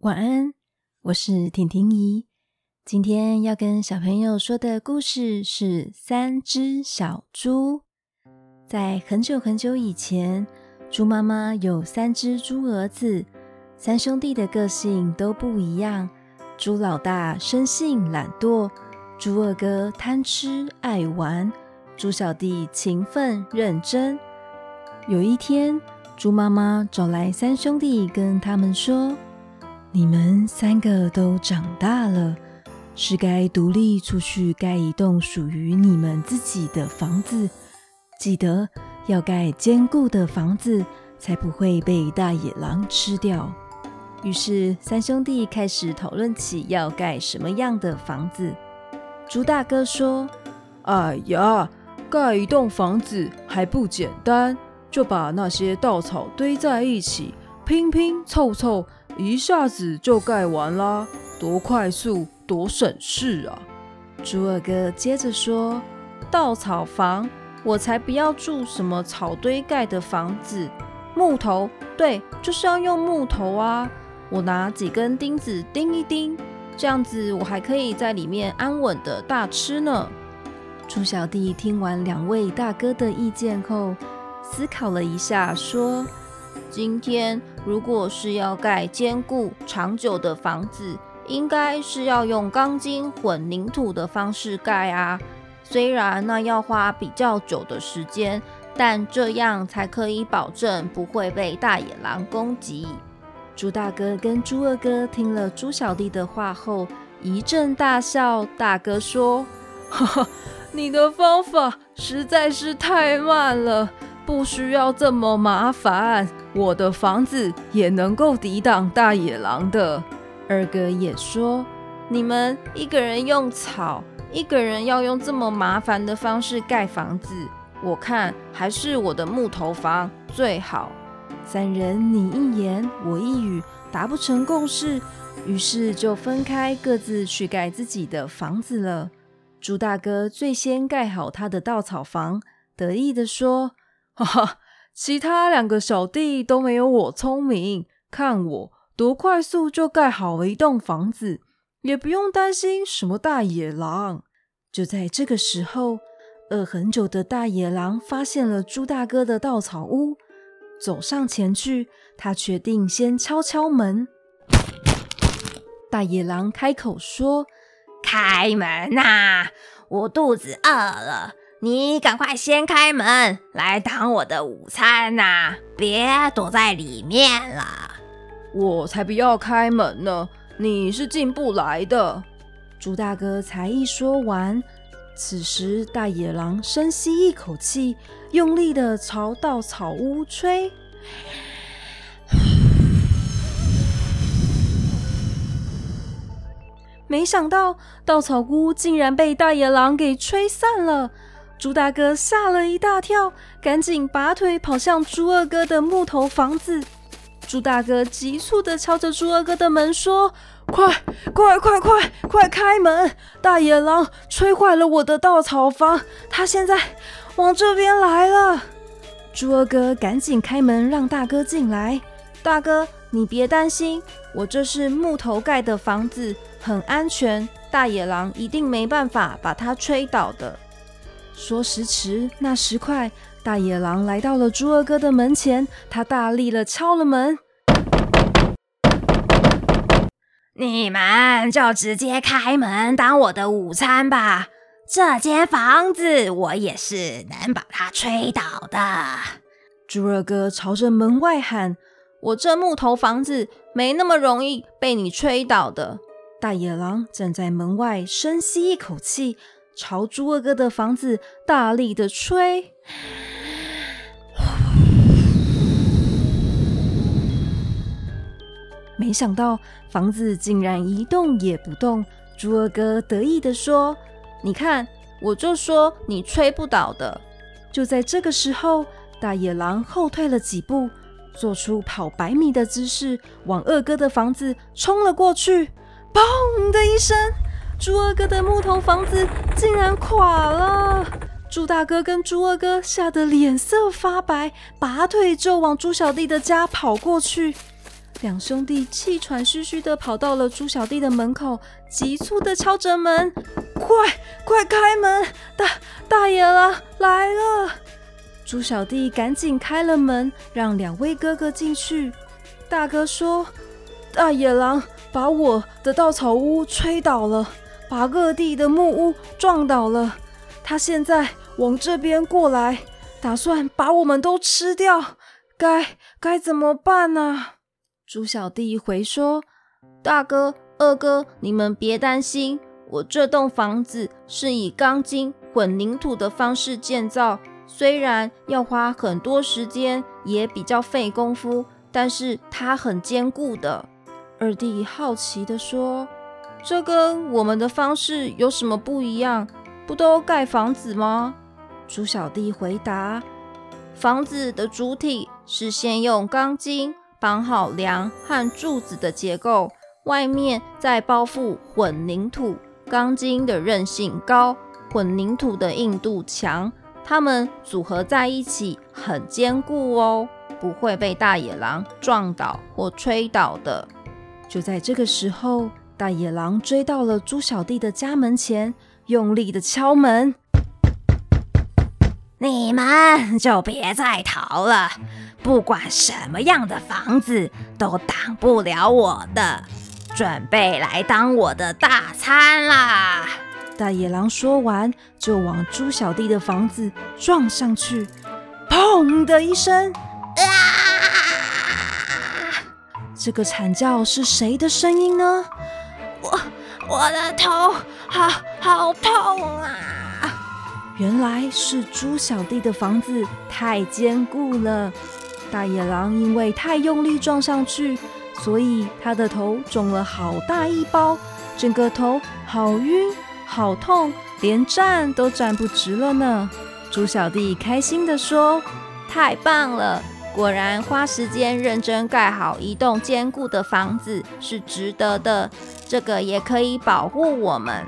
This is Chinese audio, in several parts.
晚安，我是婷婷姨。今天要跟小朋友说的故事是《三只小猪》。在很久很久以前，猪妈妈有三只猪儿子，三兄弟的个性都不一样。猪老大生性懒惰，猪二哥贪吃爱玩，猪小弟勤奋认真。有一天，猪妈妈找来三兄弟，跟他们说。你们三个都长大了，是该独立出去盖一栋属于你们自己的房子。记得要盖坚固的房子，才不会被大野狼吃掉。于是三兄弟开始讨论起要盖什么样的房子。猪大哥说：“哎呀，盖一栋房子还不简单，就把那些稻草堆在一起，拼拼凑凑。”一下子就盖完啦，多快速，多省事啊！猪二哥接着说：“稻草房，我才不要住什么草堆盖的房子。木头，对，就是要用木头啊！我拿几根钉子钉一钉，这样子我还可以在里面安稳的大吃呢。”猪小弟听完两位大哥的意见后，思考了一下，说。今天如果是要盖坚固长久的房子，应该是要用钢筋混凝土的方式盖啊。虽然那要花比较久的时间，但这样才可以保证不会被大野狼攻击。猪大哥跟猪二哥听了猪小弟的话后，一阵大笑。大哥说：“哈哈，你的方法实在是太慢了。”不需要这么麻烦，我的房子也能够抵挡大野狼的。二哥也说：“你们一个人用草，一个人要用这么麻烦的方式盖房子，我看还是我的木头房最好。”三人你一言我一语，达不成共识，于是就分开各自去盖自己的房子了。猪大哥最先盖好他的稻草房，得意地说。哈哈，其他两个小弟都没有我聪明，看我多快速就盖好了一栋房子，也不用担心什么大野狼。就在这个时候，饿很久的大野狼发现了猪大哥的稻草屋，走上前去，他决定先敲敲门。大野狼开口说：“开门呐，我肚子饿了。”你赶快先开门来当我的午餐呐！别躲在里面了。我才不要开门呢！你是进不来的。猪大哥才一说完，此时大野狼深吸一口气，用力的朝稻草屋吹。没想到稻草屋竟然被大野狼给吹散了。猪大哥吓了一大跳，赶紧拔腿跑向猪二哥的木头房子。猪大哥急促地敲着猪二哥的门说：“快快快快快开门！大野狼吹坏了我的稻草房，他现在往这边来了。”猪二哥赶紧开门让大哥进来。大哥，你别担心，我这是木头盖的房子，很安全，大野狼一定没办法把它吹倒的。说时迟，那时快，大野狼来到了猪二哥的门前，他大力的敲了门。你们就直接开门当我的午餐吧，这间房子我也是能把它吹倒的。猪二哥朝着门外喊：“我这木头房子没那么容易被你吹倒的。”大野狼站在门外，深吸一口气。朝猪二哥的房子大力的吹，没想到房子竟然一动也不动。猪二哥得意的说：“你看，我就说你吹不倒的。”就在这个时候，大野狼后退了几步，做出跑百米的姿势，往二哥的房子冲了过去。砰的一声。猪二哥的木头房子竟然垮了！猪大哥跟猪二哥吓得脸色发白，拔腿就往猪小弟的家跑过去。两兄弟气喘吁吁地跑到了猪小弟的门口，急促地敲着门：“快快开门！大大野狼来了！”猪小弟赶紧开了门，让两位哥哥进去。大哥说：“大野狼把我的稻草屋吹倒了，把各地的木屋撞倒了。他现在往这边过来，打算把我们都吃掉。该该怎么办呢？”猪小弟回说：“大哥、二哥，你们别担心，我这栋房子是以钢筋混凝土的方式建造，虽然要花很多时间，也比较费功夫。”但是它很坚固的。二弟好奇地说：“这跟我们的方式有什么不一样？不都盖房子吗？”猪小弟回答：“房子的主体是先用钢筋绑好梁和柱子的结构，外面再包覆混凝土。钢筋的韧性高，混凝土的硬度强，它们组合在一起很坚固哦。”不会被大野狼撞倒或吹倒的。就在这个时候，大野狼追到了猪小弟的家门前，用力的敲门。你们就别再逃了，不管什么样的房子都挡不了我的，准备来当我的大餐啦！大野狼说完，就往猪小弟的房子撞上去，砰的一声。啊这个惨叫是谁的声音呢？我的头好好痛啊！原来是猪小弟的房子太坚固了，大野狼因为太用力撞上去，所以他的头肿了好大一包，整个头好晕好痛，连站都站不直了呢。猪小弟开心地说：“太棒了！”果然，花时间认真盖好一栋坚固的房子是值得的。这个也可以保护我们。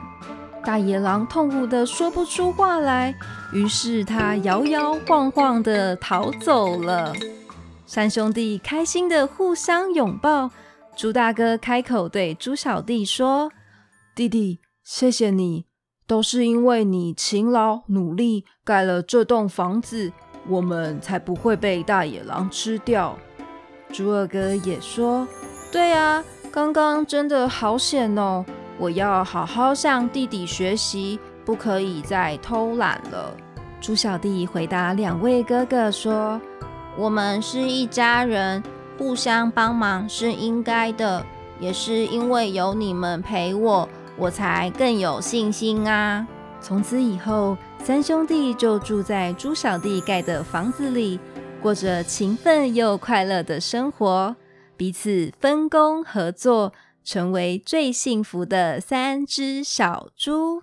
大野狼痛苦的说不出话来，于是他摇摇晃晃的逃走了。三兄弟开心的互相拥抱。猪大哥开口对猪小弟说：“弟弟，谢谢你，都是因为你勤劳努力盖了这栋房子。”我们才不会被大野狼吃掉。猪二哥也说：“对啊，刚刚真的好险哦！我要好好向弟弟学习，不可以再偷懒了。”猪小弟回答两位哥哥说：“我们是一家人，互相帮忙是应该的，也是因为有你们陪我，我才更有信心啊！”从此以后，三兄弟就住在猪小弟盖的房子里，过着勤奋又快乐的生活，彼此分工合作，成为最幸福的三只小猪。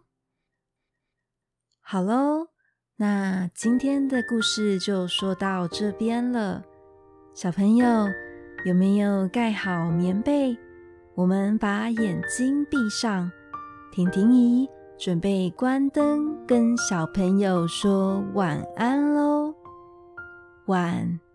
好喽，那今天的故事就说到这边了。小朋友有没有盖好棉被？我们把眼睛闭上，婷婷姨。准备关灯，跟小朋友说晚安喽，晚。